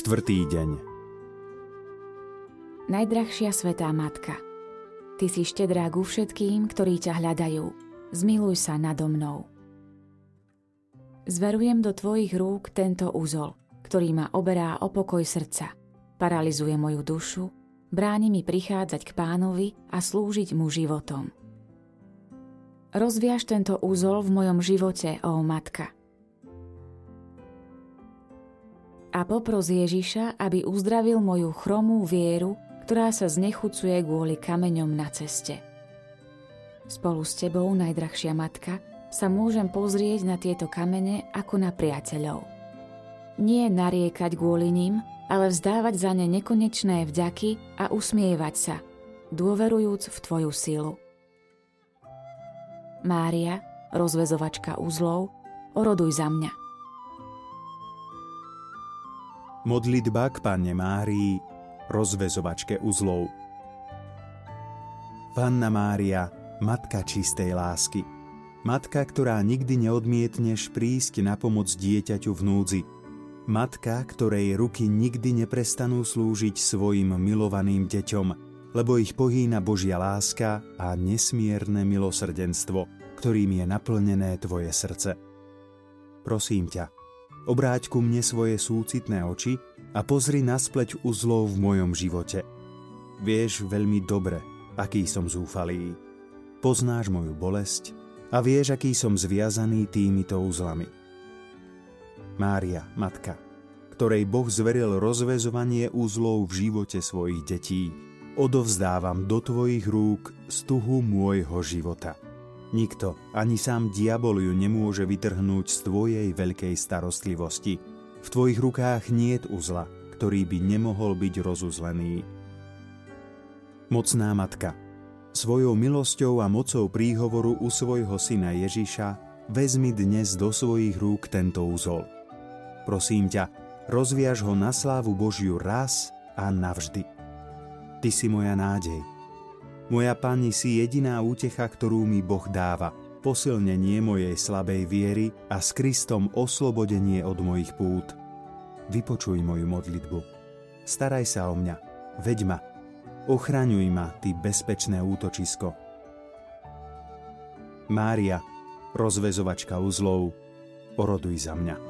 Štvrtý deň Najdrahšia svetá Matka, Ty si štedrá ku všetkým, ktorí ťa hľadajú. Zmiluj sa nado mnou. Zverujem do Tvojich rúk tento úzol, ktorý ma oberá o pokoj srdca, paralizuje moju dušu, bráni mi prichádzať k pánovi a slúžiť mu životom. Rozviaž tento úzol v mojom živote, ó Matka – a popros Ježiša, aby uzdravil moju chromú vieru, ktorá sa znechucuje kvôli kameňom na ceste. Spolu s tebou, najdrahšia matka, sa môžem pozrieť na tieto kamene ako na priateľov. Nie nariekať kvôli ním, ale vzdávať za ne nekonečné vďaky a usmievať sa, dôverujúc v Tvoju silu. Mária, rozvezovačka uzlov, oroduj za mňa. Modlitba k Panne Márii, rozvezovačke uzlov. Panna Mária, Matka čistej lásky. Matka, ktorá nikdy neodmietneš prísť na pomoc dieťaťu v núdzi. Matka, ktorej ruky nikdy neprestanú slúžiť svojim milovaným deťom, lebo ich pohýna Božia láska a nesmierne milosrdenstvo, ktorým je naplnené tvoje srdce. Prosím ťa, Obráť ku mne svoje súcitné oči a pozri na spleť uzlov v mojom živote. Vieš veľmi dobre, aký som zúfalý. Poznáš moju bolesť a vieš, aký som zviazaný týmito uzlami. Mária, matka, ktorej Boh zveril rozvezovanie uzlov v živote svojich detí, odovzdávam do tvojich rúk stuhu môjho života. Nikto, ani sám diabol ju nemôže vytrhnúť z tvojej veľkej starostlivosti. V tvojich rukách niet uzla, ktorý by nemohol byť rozuzlený. Mocná matka, svojou milosťou a mocou príhovoru u svojho syna Ježiša vezmi dnes do svojich rúk tento úzol. Prosím ťa, rozviaž ho na slávu Božiu raz a navždy. Ty si moja nádej, moja Pani si jediná útecha, ktorú mi Boh dáva, posilnenie mojej slabej viery a s Kristom oslobodenie od mojich pút. Vypočuj moju modlitbu. Staraj sa o mňa, veď ma, ochraňuj ma, ty bezpečné útočisko. Mária, rozvezovačka uzlov, oroduj za mňa.